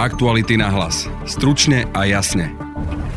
Aktuality na hlas. Stručne a jasne.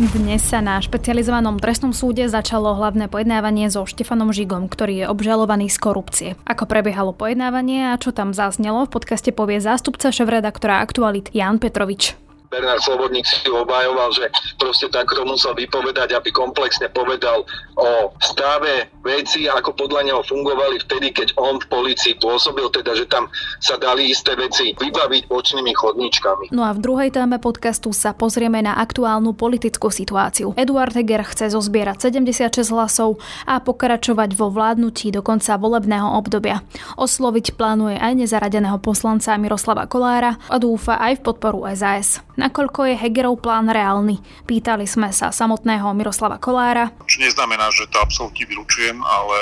Dnes sa na špecializovanom trestnom súde začalo hlavné pojednávanie so Štefanom Žigom, ktorý je obžalovaný z korupcie. Ako prebiehalo pojednávanie a čo tam zaznelo, v podcaste povie zástupca šéf-redaktora Aktualit Jan Petrovič. Bernard Slobodník si obhajoval, že proste takto musel vypovedať, aby komplexne povedal o stave veci, ako podľa neho fungovali vtedy, keď on v policii pôsobil, teda že tam sa dali isté veci vybaviť bočnými chodničkami. No a v druhej téme podcastu sa pozrieme na aktuálnu politickú situáciu. Eduard Heger chce zozbierať 76 hlasov a pokračovať vo vládnutí do konca volebného obdobia. Osloviť plánuje aj nezaradeného poslanca Miroslava Kolára a dúfa aj v podporu SAS. Nakoľko je Hegerov plán reálny? Pýtali sme sa samotného Miroslava Kolára. Čo neznamená, že to absolútne vylúčujem, ale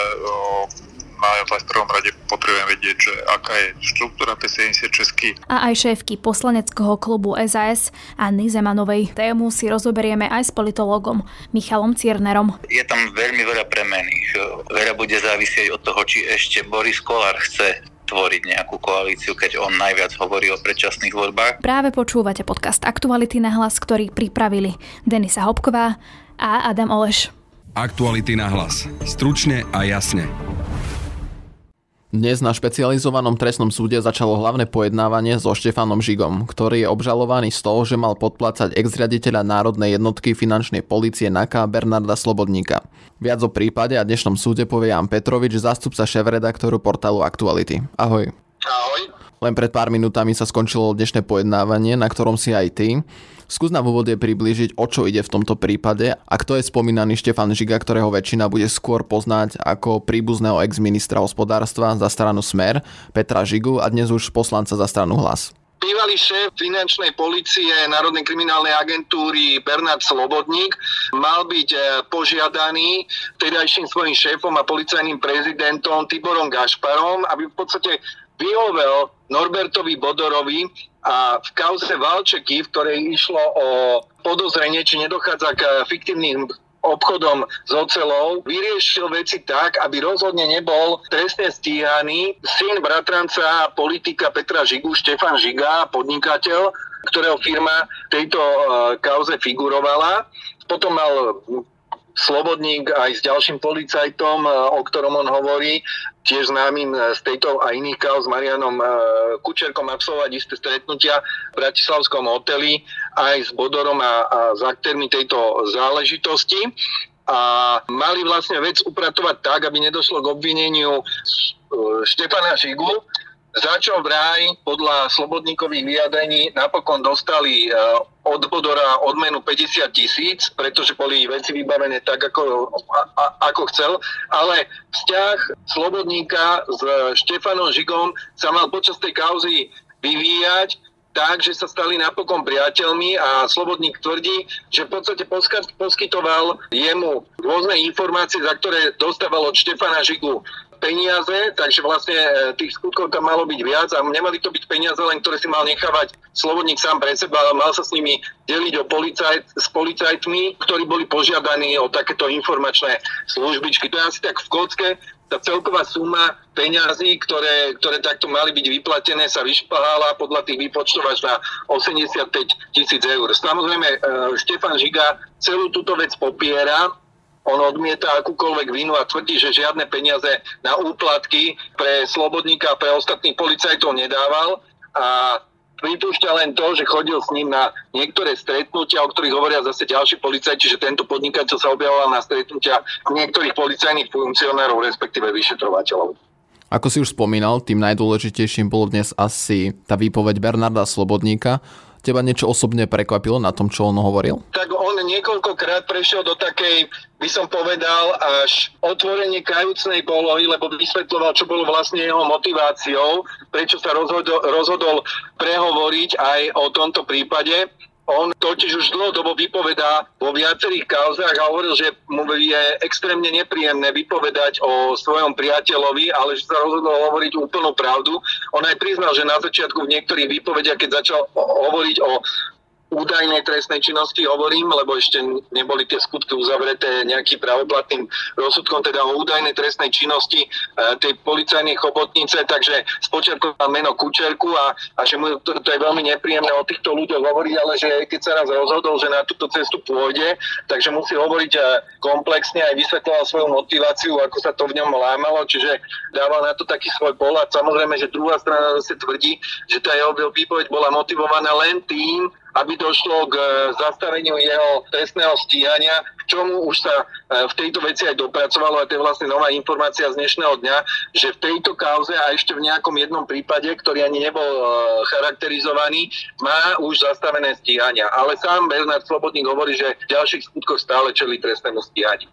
naozaj v prvom rade potrebujem vedieť, že aká je štruktúra tej 76 A aj šéfky poslaneckého klubu SAS Anny Zemanovej. Tému si rozoberieme aj s politologom Michalom Ciernerom. Je tam veľmi veľa premených. Veľa bude závisieť od toho, či ešte Boris Kolár chce tvoriť nejakú koalíciu, keď on najviac hovorí o predčasných voľbách. Práve počúvate podcast Aktuality na hlas, ktorý pripravili Denisa Hopková a Adam Oleš. Aktuality na hlas. Stručne a jasne. Dnes na špecializovanom trestnom súde začalo hlavné pojednávanie so Štefanom Žigom, ktorý je obžalovaný z toho, že mal podplácať ex-riaditeľa Národnej jednotky finančnej policie NAKA Bernarda Slobodníka. Viac o prípade a dnešnom súde povie Jan Petrovič, zástupca šéf-redaktoru portálu Aktuality. Ahoj. Ahoj. Len pred pár minútami sa skončilo dnešné pojednávanie, na ktorom si aj ty. Skús nám v úvode priblížiť, o čo ide v tomto prípade a kto je spomínaný Štefan Žiga, ktorého väčšina bude skôr poznať ako príbuzného ex-ministra hospodárstva za stranu Smer, Petra Žigu a dnes už poslanca za stranu Hlas. Bývalý šéf finančnej policie Národnej kriminálnej agentúry Bernard Slobodník mal byť e, požiadaný vtedajším svojim šéfom a policajným prezidentom Tiborom Gašparom, aby v podstate vyhovel Norbertovi Bodorovi a v kauze Valčeky, v ktorej išlo o podozrenie, či nedochádza k fiktívnym obchodom s ocelou, vyriešil veci tak, aby rozhodne nebol trestne stíhaný syn bratranca politika Petra Žigu, Štefan Žiga, podnikateľ, ktorého firma tejto e, kauze figurovala. Potom mal Slobodník aj s ďalším policajtom, e, o ktorom on hovorí, tiež známym e, z tejto a iných kauz s Marianom e, Kučerkom absolvovať isté stretnutia v Bratislavskom hoteli aj s Bodorom a, a s aktérmi tejto záležitosti. A mali vlastne vec upratovať tak, aby nedošlo k obvineniu Štefana Žigu, za čo vraj podľa slobodníkových vyjadrení napokon dostali od Bodora odmenu 50 tisíc, pretože boli veci vybavené tak, ako, a, ako chcel, ale vzťah Slobodníka s Štefanom Žigom sa mal počas tej kauzy vyvíjať tak, že sa stali napokon priateľmi a Slobodník tvrdí, že v podstate poskytoval jemu rôzne informácie, za ktoré dostával od Štefana Žigu peniaze, takže vlastne e, tých skutkov tam malo byť viac a nemali to byť peniaze len, ktoré si mal nechávať Slobodník sám pre seba, ale mal sa s nimi deliť o policajt, s policajtmi, ktorí boli požiadaní o takéto informačné službičky. To je asi tak v kocke, tá celková suma peňazí, ktoré, ktoré takto mali byť vyplatené, sa vyšpahala podľa tých výpočtov až na 85 tisíc eur. Samozrejme, e, Štefan Žiga celú túto vec popiera, on odmieta akúkoľvek vinu a tvrdí, že žiadne peniaze na úplatky pre Slobodníka a pre ostatných policajtov nedával a pripúšťa len to, že chodil s ním na niektoré stretnutia, o ktorých hovoria zase ďalší policajti, že tento podnikateľ sa objavoval na stretnutia niektorých policajných funkcionárov, respektíve vyšetrovateľov. Ako si už spomínal, tým najdôležitejším bolo dnes asi tá výpoveď Bernarda Slobodníka. Teba niečo osobne prekvapilo na tom, čo on hovoril? Tak on niekoľkokrát prešiel do takej, by som povedal, až otvorenie kajúcnej polohy, lebo vysvetloval, čo bolo vlastne jeho motiváciou, prečo sa rozhodol, rozhodol prehovoriť aj o tomto prípade. On totiž už dlhodobo vypovedá vo viacerých kauzách a hovoril, že mu je extrémne nepríjemné vypovedať o svojom priateľovi, ale že sa rozhodol hovoriť úplnú pravdu. On aj priznal, že na začiatku v niektorých výpovediach, keď začal hovoriť o údajnej trestnej činnosti hovorím, lebo ešte neboli tie skutky uzavreté nejakým pravoplatným rozsudkom, teda o údajnej trestnej činnosti e, tej policajnej chobotnice, takže spočiatku meno Kučerku a, a že mu to, to je veľmi nepríjemné o týchto ľuďoch hovoriť, ale že keď sa raz rozhodol, že na túto cestu pôjde, takže musí hovoriť e, komplexne aj vysvetloval svoju motiváciu, ako sa to v ňom lámalo, čiže dával na to taký svoj pohľad. Samozrejme, že druhá strana zase tvrdí, že tá jeho výpoveď bola motivovaná len tým, aby došlo k e, zastaveniu jeho trestného stíhania, k čomu už sa e, v tejto veci aj dopracovalo a to je vlastne nová informácia z dnešného dňa, že v tejto kauze a ešte v nejakom jednom prípade, ktorý ani nebol e, charakterizovaný, má už zastavené stíhania. Ale sám Bernard Slobodník hovorí, že v ďalších skutkoch stále čeli trestnému stíhaniu.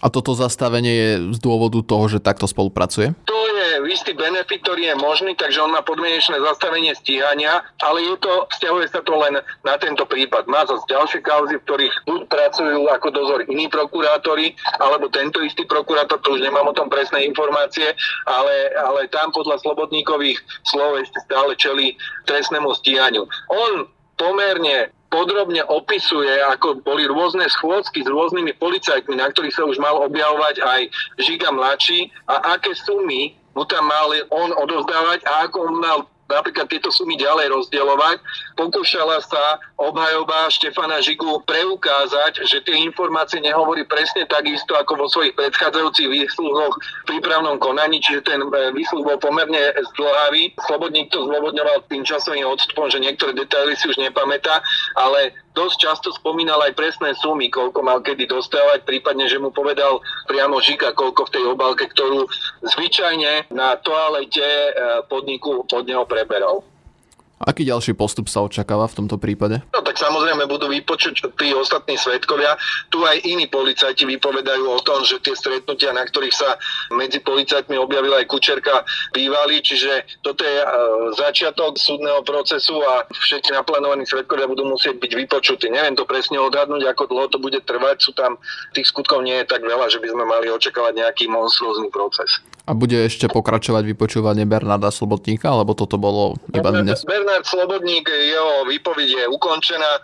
A toto zastavenie je z dôvodu toho, že takto spolupracuje? To je istý benefit, ktorý je možný, takže on má podmienečné zastavenie stíhania, ale je to, vzťahuje sa to len na tento prípad. Má zase ďalšie kauzy, v ktorých buď pracujú ako dozor iní prokurátori, alebo tento istý prokurátor, to už nemám o tom presné informácie, ale, ale tam podľa slobodníkových slov ešte stále čeli trestnému stíhaniu. On pomerne podrobne opisuje, ako boli rôzne schôdzky s rôznymi policajtmi, na ktorých sa už mal objavovať aj Žiga mladší a aké sumy mu tam mal on odovzdávať a ako on mal napríklad tieto sumy ďalej rozdielovať. Pokúšala sa obhajoba Štefana Žigu preukázať, že tie informácie nehovorí presne takisto ako vo svojich predchádzajúcich výsluhoch v prípravnom konaní, čiže ten e, výsluh bol pomerne zdlhavý. Slobodník to zôvodňoval tým časovým odstupom, že niektoré detaily si už nepamätá, ale dosť často spomínal aj presné sumy, koľko mal kedy dostávať, prípadne, že mu povedal priamo Žika, koľko v tej obálke, ktorú zvyčajne na toalete e, podniku pod neho preberal. Aký ďalší postup sa očakáva v tomto prípade? No tak samozrejme budú vypočuť tí ostatní svetkovia. Tu aj iní policajti vypovedajú o tom, že tie stretnutia, na ktorých sa medzi policajtmi objavila aj Kučerka, bývali, čiže toto je e, začiatok súdneho procesu a všetci naplánovaní svetkovia budú musieť byť vypočutí. Neviem to presne odhadnúť, ako dlho to bude trvať. Sú tam tých skutkov nie je tak veľa, že by sme mali očakávať nejaký monstrózny proces. A bude ešte pokračovať vypočúvanie Bernarda Slobodníka, alebo toto bolo iba dnes? Bernard Slobodník, jeho výpoveď je ukončená. E,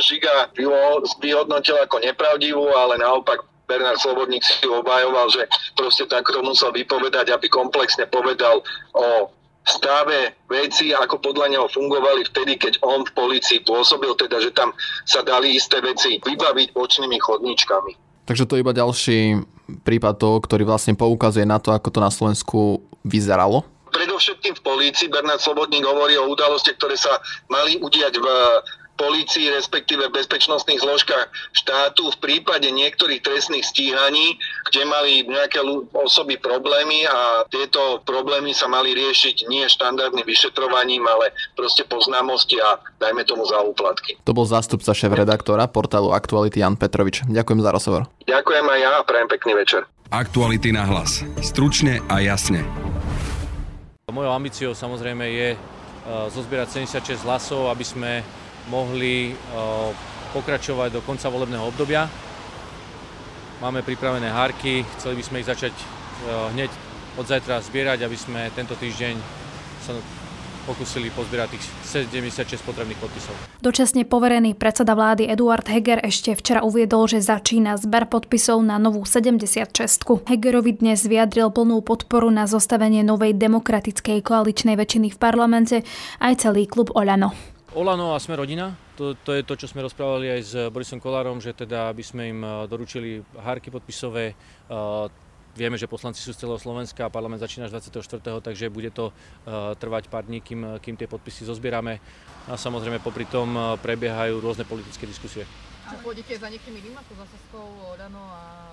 Žiga ju vyhodnotil ako nepravdivú, ale naopak Bernard Slobodník si ju obhajoval, že proste takto musel vypovedať, aby komplexne povedal o stave veci, ako podľa neho fungovali vtedy, keď on v policii pôsobil, teda že tam sa dali isté veci vybaviť bočnými chodničkami. Takže to je iba ďalší prípad toho, ktorý vlastne poukazuje na to, ako to na Slovensku vyzeralo? Predovšetkým v polícii Bernard Slobodník hovorí o udalostiach, ktoré sa mali udiať v polícii, respektíve v bezpečnostných zložkách štátu v prípade niektorých trestných stíhaní, kde mali nejaké osoby problémy a tieto problémy sa mali riešiť nie štandardným vyšetrovaním, ale proste po známosti a dajme tomu za úplatky. To bol zástupca šéf-redaktora portálu Aktuality Jan Petrovič. Ďakujem za rozhovor. Ďakujem aj ja a prajem pekný večer. Aktuality na hlas. Stručne a jasne. Mojou ambíciou samozrejme je e, zozbierať 76 hlasov, aby sme mohli pokračovať do konca volebného obdobia. Máme pripravené hárky, chceli by sme ich začať hneď od zajtra zbierať, aby sme tento týždeň sa pokúsili pozbierať tých 76 potrebných podpisov. Dočasne poverený predseda vlády Eduard Heger ešte včera uviedol, že začína zber podpisov na novú 76. Hegerovi dnes vyjadril plnú podporu na zostavenie novej demokratickej koaličnej väčšiny v parlamente aj celý klub Olano. Olano a sme rodina, to, to je to, čo sme rozprávali aj s Borisom Kolárom, že teda aby sme im eh, doručili hárky podpisové. Eh, vieme, že poslanci sú z celého Slovenska a parlament začína až 24. takže bude to eh, trvať pár dní, kým, kým tie podpisy zozbierame. A samozrejme popri tom prebiehajú rôzne politické diskusie. Čo pôjdete za niekým iným ako za Saskou, Odano a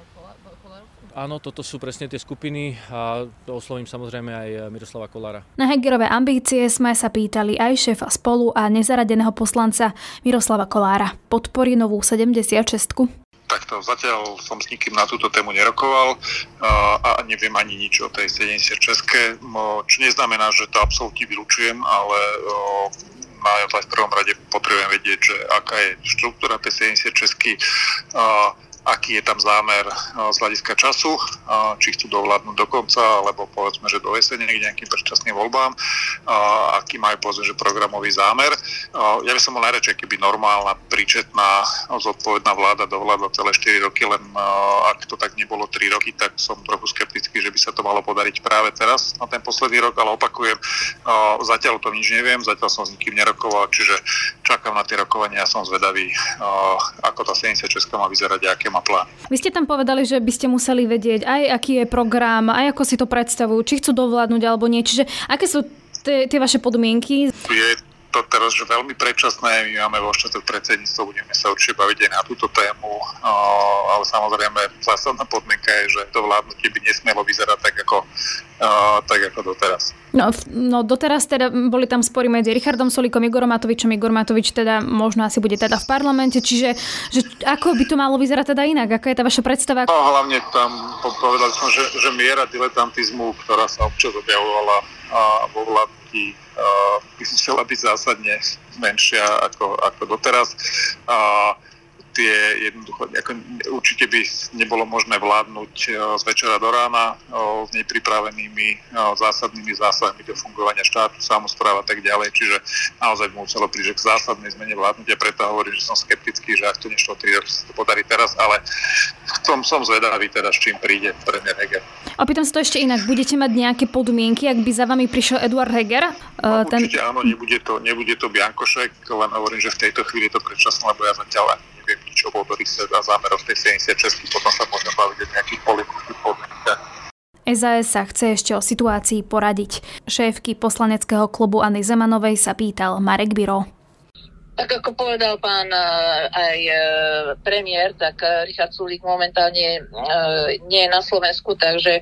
Kolárovským? Áno, toto sú presne tie skupiny a oslovím samozrejme aj Miroslava Kolára. Na Hegerové ambície sme sa pýtali aj šéfa spolu a nezaradeného poslanca Miroslava Kolára. Podporí novú 76 Takto zatiaľ som s nikým na túto tému nerokoval a neviem ani nič o tej 76 čo neznamená, že to absolútne vylučujem, ale naozaj v prvom rade potrebujem vedieť, že aká je štruktúra tej 76 uh, aký je tam zámer z hľadiska času, či chcú dovládnuť do konca, alebo povedzme, že do jesene k nejakým predčasným voľbám, aký majú povedzme, že programový zámer. Ja by som bol najradšej, keby normálna, príčetná, zodpovedná vláda dovládla celé 4 roky, len ak to tak nebolo 3 roky, tak som trochu skeptický, že by sa to malo podariť práve teraz na ten posledný rok, ale opakujem, zatiaľ to nič neviem, zatiaľ som s nikým nerokoval, čiže čakám na tie rokovania a som zvedavý, ako tá 76 má vyzerať aké má plán. Vy ste tam povedali, že by ste museli vedieť aj aký je program, aj ako si to predstavujú, či chcú dovládnuť alebo nie. Čiže aké sú tie, tie vaše podmienky? Je to teraz že veľmi predčasné, my máme vo štátu predsedníctvo, budeme sa určite baviť aj na túto tému, ale samozrejme zásadná podmienka je, že to vládnutie by nesmielo vyzerať tak ako, tak ako doteraz. No, no doteraz teda boli tam spory medzi Richardom Solikom, Igorom Matovičom. Igor Matovič teda možno asi bude teda v parlamente, čiže že ako by to malo vyzerať teda inak? Aká je tá vaša predstava? No, hlavne tam povedal som, že, že miera diletantizmu, ktorá sa občas objavovala vo vládnutí by chcela byť zásadne menšia ako, ako doteraz. A tie jednoducho, ako určite by nebolo možné vládnuť e, z večera do rána s nepripravenými zásadnými zásahmi do fungovania štátu, samozpráva a tak ďalej. Čiže naozaj by muselo prísť k zásadnej zmene vládnutia, preto hovorím, že som skeptický, že ak to nešlo 3 roky, sa to podarí teraz, ale som, som zvedavý teda, s čím príde premiér Heger. Opýtam sa to ešte inak. Budete mať nejaké podmienky, ak by za vami prišiel Eduard Heger? No, ten... Určite áno, nebude to, nebude to Biankošek, len hovorím, že v tejto chvíli je to predčasné, lebo ja zatiaľ neviem nič o Borise a zámeroch tej 76, potom sa môžeme baviť o nejakých politických podmienkach. SAS sa chce ešte o situácii poradiť. Šéfky poslaneckého klubu Anny Zemanovej sa pýtal Marek Biro. Tak ako povedal pán e, aj e, premiér, tak e, Richard Sulík momentálne nie je na Slovensku, takže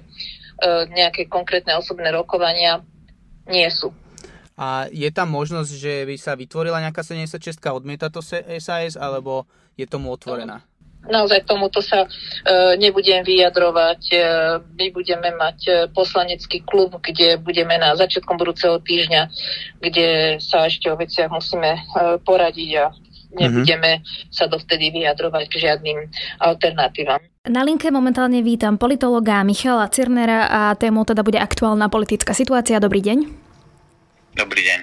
nejaké konkrétne osobné rokovania nie sú. A je tam možnosť, že by sa vytvorila nejaká 76 odmieta to SAS, alebo je tomu otvorená? Naozaj tomuto sa e, nebudem vyjadrovať. E, my budeme mať e, poslanecký klub, kde budeme na začiatkom budúceho týždňa, kde sa ešte o veciach musíme e, poradiť a nebudeme mm-hmm. sa dovtedy vyjadrovať k žiadnym alternatívam. Na linke momentálne vítam politologa Michala Cirnera a tému teda bude aktuálna politická situácia. Dobrý deň. Dobrý deň.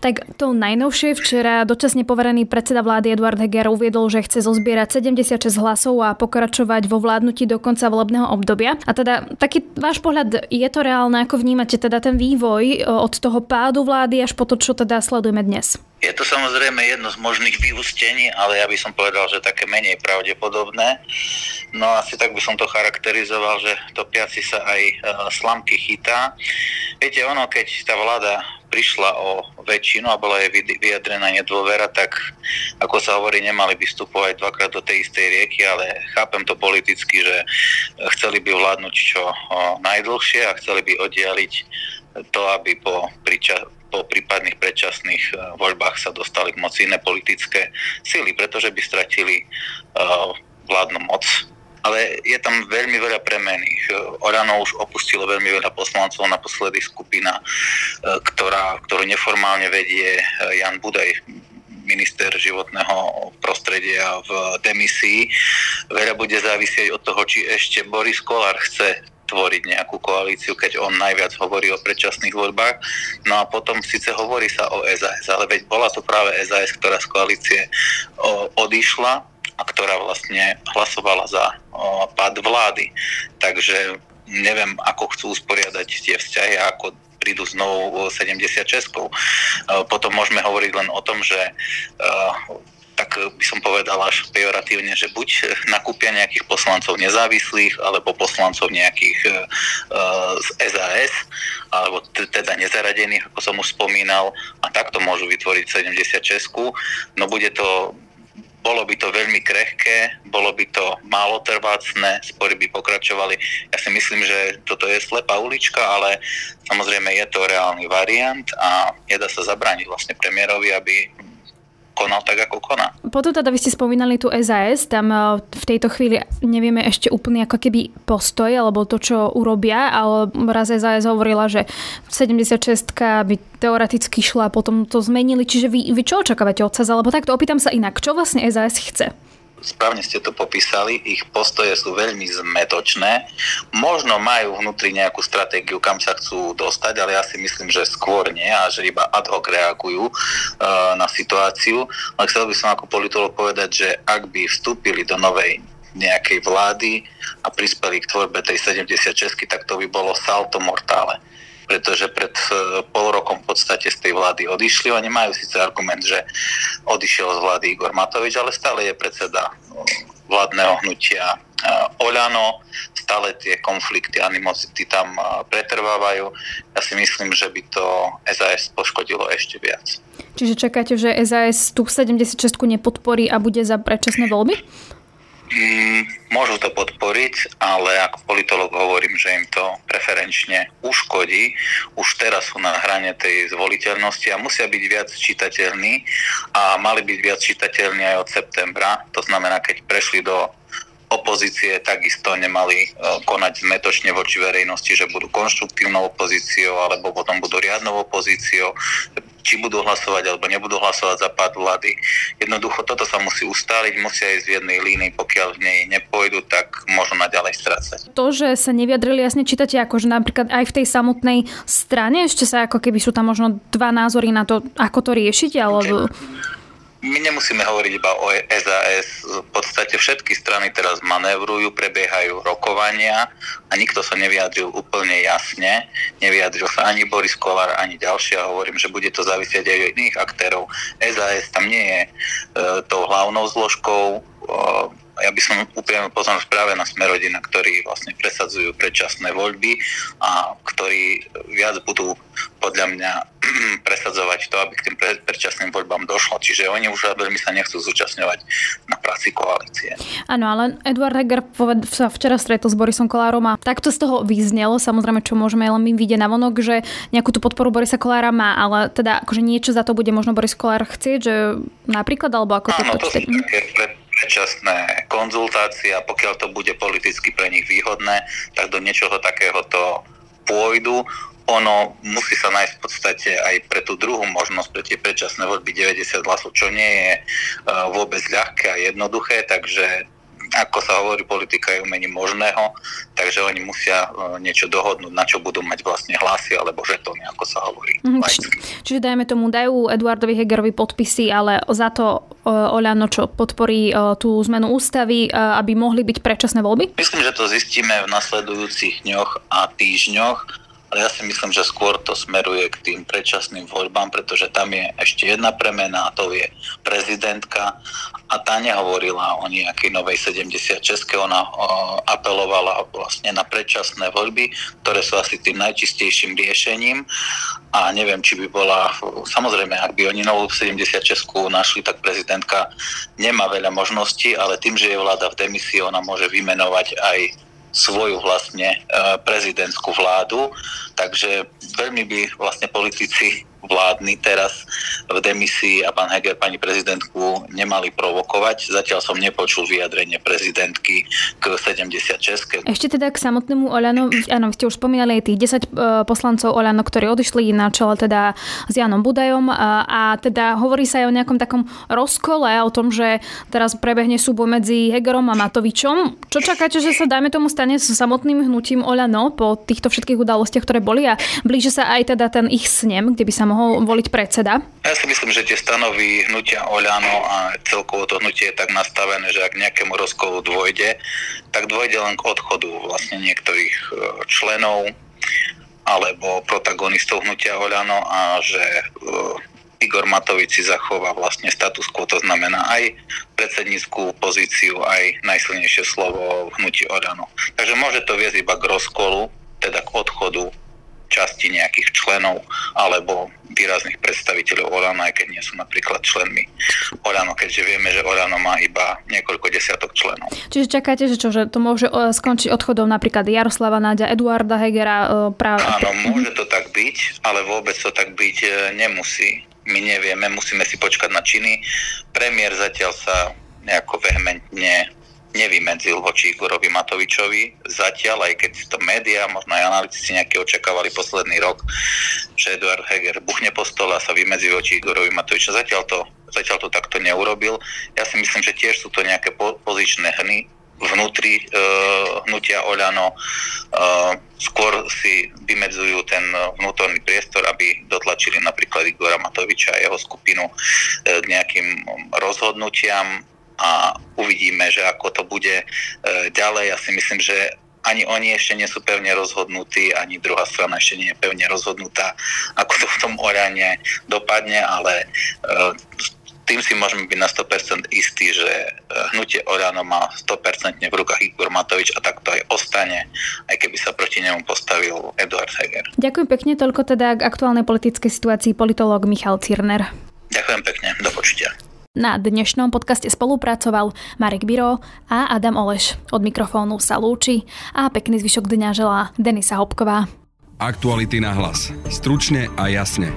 Tak to najnovšie včera dočasne poverený predseda vlády Eduard Heger uviedol, že chce zozbierať 76 hlasov a pokračovať vo vládnutí do konca volebného obdobia. A teda taký váš pohľad, je to reálne? Ako vnímate teda ten vývoj e, od toho pádu vlády až po to, čo teda sledujeme dnes? Je to samozrejme jedno z možných vyústení, ale ja by som povedal, že také menej pravdepodobné. No asi tak by som to charakterizoval, že topiaci sa aj e, slamky chytá. Viete, ono, keď tá vláda prišla o väčšinu a bola jej vyjadrená nedôvera, tak ako sa hovorí, nemali by vstupovať dvakrát do tej istej rieky, ale chápem to politicky, že chceli by vládnuť čo najdlhšie a chceli by oddialiť to, aby po, priča, po prípadných predčasných e, voľbách sa dostali k moci iné politické síly, pretože by stratili uh, vládnu moc ale je tam veľmi veľa premených. Orano už opustilo veľmi veľa poslancov, naposledy skupina, e, ktorá, ktorú neformálne vedie e, Jan Budaj, minister životného prostredia v demisii. Veľa bude závisieť od toho, či ešte Boris Kolár chce tvoriť nejakú koalíciu, keď on najviac hovorí o predčasných voľbách. No a potom síce hovorí sa o SAS, ale veď bola to práve SAS, ktorá z koalície odišla a ktorá vlastne hlasovala za pád vlády. Takže neviem, ako chcú usporiadať tie vzťahy ako prídu znovu 76. Potom môžeme hovoriť len o tom, že tak by som povedal až pejoratívne, že buď nakúpia nejakých poslancov nezávislých, alebo poslancov nejakých z SAS, alebo teda nezaradených, ako som už spomínal, a takto môžu vytvoriť 76. No bude to bolo by to veľmi krehké, bolo by to málo trvácne, spory by pokračovali. Ja si myslím, že toto je slepá ulička, ale samozrejme je to reálny variant a nedá sa zabrániť vlastne premiérovi, aby konal tak, ako koná. Potom teda vy ste spomínali tu SAS, tam e, v tejto chvíli nevieme ešte úplne ako keby postoj, alebo to, čo urobia, ale raz SAS hovorila, že 76 by teoreticky šla, potom to zmenili, čiže vy, vy čo očakávate od SAS, alebo takto opýtam sa inak, čo vlastne SAS chce? Správne ste to popísali, ich postoje sú veľmi zmetočné. Možno majú vnútri nejakú stratégiu, kam sa chcú dostať, ale ja si myslím, že skôr nie a že iba ad hoc reagujú uh, na situáciu. Ale chcel by som ako politolog povedať, že ak by vstúpili do novej nejakej vlády a prispeli k tvorbe tej 76, tak to by bolo salto mortále pretože pred e, pol rokom v podstate z tej vlády odišli. Oni majú síce argument, že odišiel z vlády Igor Matovič, ale stále je predseda no, vládneho hnutia e, Oľano, stále tie konflikty, animozity tam e, pretrvávajú. Ja si myslím, že by to SAS poškodilo ešte viac. Čiže čakáte, že SAS tú 76 nepodporí a bude za predčasné voľby? Mm, môžu to podporiť, ale ako politolog hovorím, že im to preferenčne uškodí. Už teraz sú na hrane tej zvoliteľnosti a musia byť viac čitateľní a mali byť viac čitateľní aj od septembra. To znamená, keď prešli do opozície takisto nemali e, konať zmetočne voči verejnosti, že budú konštruktívnou opozíciou alebo potom budú riadnou opozíciou, či budú hlasovať alebo nebudú hlasovať za pád vlády. Jednoducho toto sa musí ustáliť, musia ísť v jednej línii, pokiaľ v nej nepôjdu, tak môžu naďalej strácať. To, že sa nevyjadrili jasne čítate, akože napríklad aj v tej samotnej strane, ešte sa ako keby sú tam možno dva názory na to, ako to riešiť, alebo my nemusíme hovoriť iba o SAS. V podstate všetky strany teraz manévrujú, prebiehajú rokovania a nikto sa nevyjadril úplne jasne. Nevyjadril sa ani Boris Kolár, ani ďalší a hovorím, že bude to závisieť aj od iných aktérov. SAS tam nie je e, tou hlavnou zložkou. Ja by som upriamil pozornosť práve na Smerodina, ktorí vlastne presadzujú predčasné voľby a ktorí viac budú podľa mňa presadzovať to, aby k tým predčasným voľbám došlo. Čiže oni už veľmi sa nechcú zúčastňovať na práci koalície. Áno, ale Eduard Heger sa včera stretol s Borisom Kolárom a takto z toho vyznelo, samozrejme, čo môžeme len my vidieť na vonok, že nejakú tú podporu Borisa Kolára má, ale teda akože niečo za to bude možno Boris Kolár chcieť, že napríklad, alebo ako Áno, to, to sú také predčasné konzultácie a pokiaľ to bude politicky pre nich výhodné, tak do niečoho takéhoto pôjdu. Ono musí sa nájsť v podstate aj pre tú druhú možnosť, pre tie predčasné voľby 90 hlasov, čo nie je uh, vôbec ľahké a jednoduché, takže ako sa hovorí, politika je umení možného, takže oni musia e, niečo dohodnúť, na čo budú mať vlastne hlasy alebo žetóny, ako sa hovorí. Mm, či, čiže dajme tomu, dajú Eduardovi Hegerovi podpisy, ale za to e, Oľano čo podporí e, tú zmenu ústavy, aby mohli byť predčasné voľby? Myslím, že to zistíme v nasledujúcich dňoch a týždňoch ale ja si myslím, že skôr to smeruje k tým predčasným voľbám, pretože tam je ešte jedna premena a to je prezidentka a tá nehovorila o nejakej novej 76. Ona apelovala vlastne na predčasné voľby, ktoré sú asi tým najčistejším riešením a neviem, či by bola, samozrejme, ak by oni novú 76 našli, tak prezidentka nemá veľa možností, ale tým, že je vláda v demisii, ona môže vymenovať aj svoju vlastne e, prezidentskú vládu, takže veľmi by vlastne politici vládni teraz v demisii a pán Heger pani prezidentku nemali provokovať. Zatiaľ som nepočul vyjadrenie prezidentky k 76. Ešte teda k samotnému Oľano, áno, ste už spomínali aj tých 10 e, poslancov Oľano, ktorí odišli na čele teda s Janom Budajom a, a teda hovorí sa aj o nejakom takom rozkole, o tom, že teraz prebehne súboj medzi Hegerom a Matovičom. Čo čakáte, že sa dajme tomu stane s samotným hnutím Oľano po týchto všetkých udalostiach, ktoré boli a blíži sa aj teda ten ich snem, kde by sa mohol voliť predseda? Ja si myslím, že tie stanovy hnutia Oľano a celkovo to hnutie je tak nastavené, že ak nejakému rozkolu dôjde, tak dôjde len k odchodu vlastne niektorých e, členov alebo protagonistov hnutia Oľano a že e, Igor Matovič si zachová vlastne status quo, to znamená aj predsedníckú pozíciu, aj najsilnejšie slovo v hnutí Oľano. Takže môže to viesť iba k rozkolu, teda k odchodu časti nejakých členov alebo výrazných predstaviteľov Orano, aj keď nie sú napríklad členmi Orano, keďže vieme, že Orano má iba niekoľko desiatok členov. Čiže čakáte, že čo, že to môže e, skončiť odchodom napríklad Jaroslava Náďa, Eduarda Hegera? E, práve... Áno, môže to tak byť, ale vôbec to tak byť e, nemusí. My nevieme, musíme si počkať na činy. Premiér zatiaľ sa nejako vehementne nevymedzil voči Igorovi Matovičovi. Zatiaľ, aj keď to médiá, možno aj analytici nejaké očakávali posledný rok, že Eduard Heger buchne po stole a sa vymedzí voči Igorovi Matovičovi. Zatiaľ to zatiaľ to takto neurobil. Ja si myslím, že tiež sú to nejaké pozičné hny, vnútri e, hnutia Oľano e, skôr si vymedzujú ten vnútorný priestor, aby dotlačili napríklad Igora Matoviča a jeho skupinu e, k nejakým rozhodnutiam a uvidíme, že ako to bude e, ďalej. Ja si myslím, že ani oni ešte nie sú pevne rozhodnutí, ani druhá strana ešte nie je pevne rozhodnutá, ako to v tom Oľane dopadne, ale e, tým si môžeme byť na 100% istí, že e, hnutie Oľano má 100% v rukách Igor Matovič a tak to aj ostane, aj keby sa proti nemu postavil Eduard Heger. Ďakujem pekne, toľko teda k aktuálnej politickej situácii politológ Michal Cirner. Ďakujem pekne, do počutia. Na dnešnom podcaste spolupracoval Marek Biro a Adam Oleš. Od mikrofónu sa lúči a pekný zvyšok dňa želá Denisa Hopková. Aktuality na hlas. Stručne a jasne.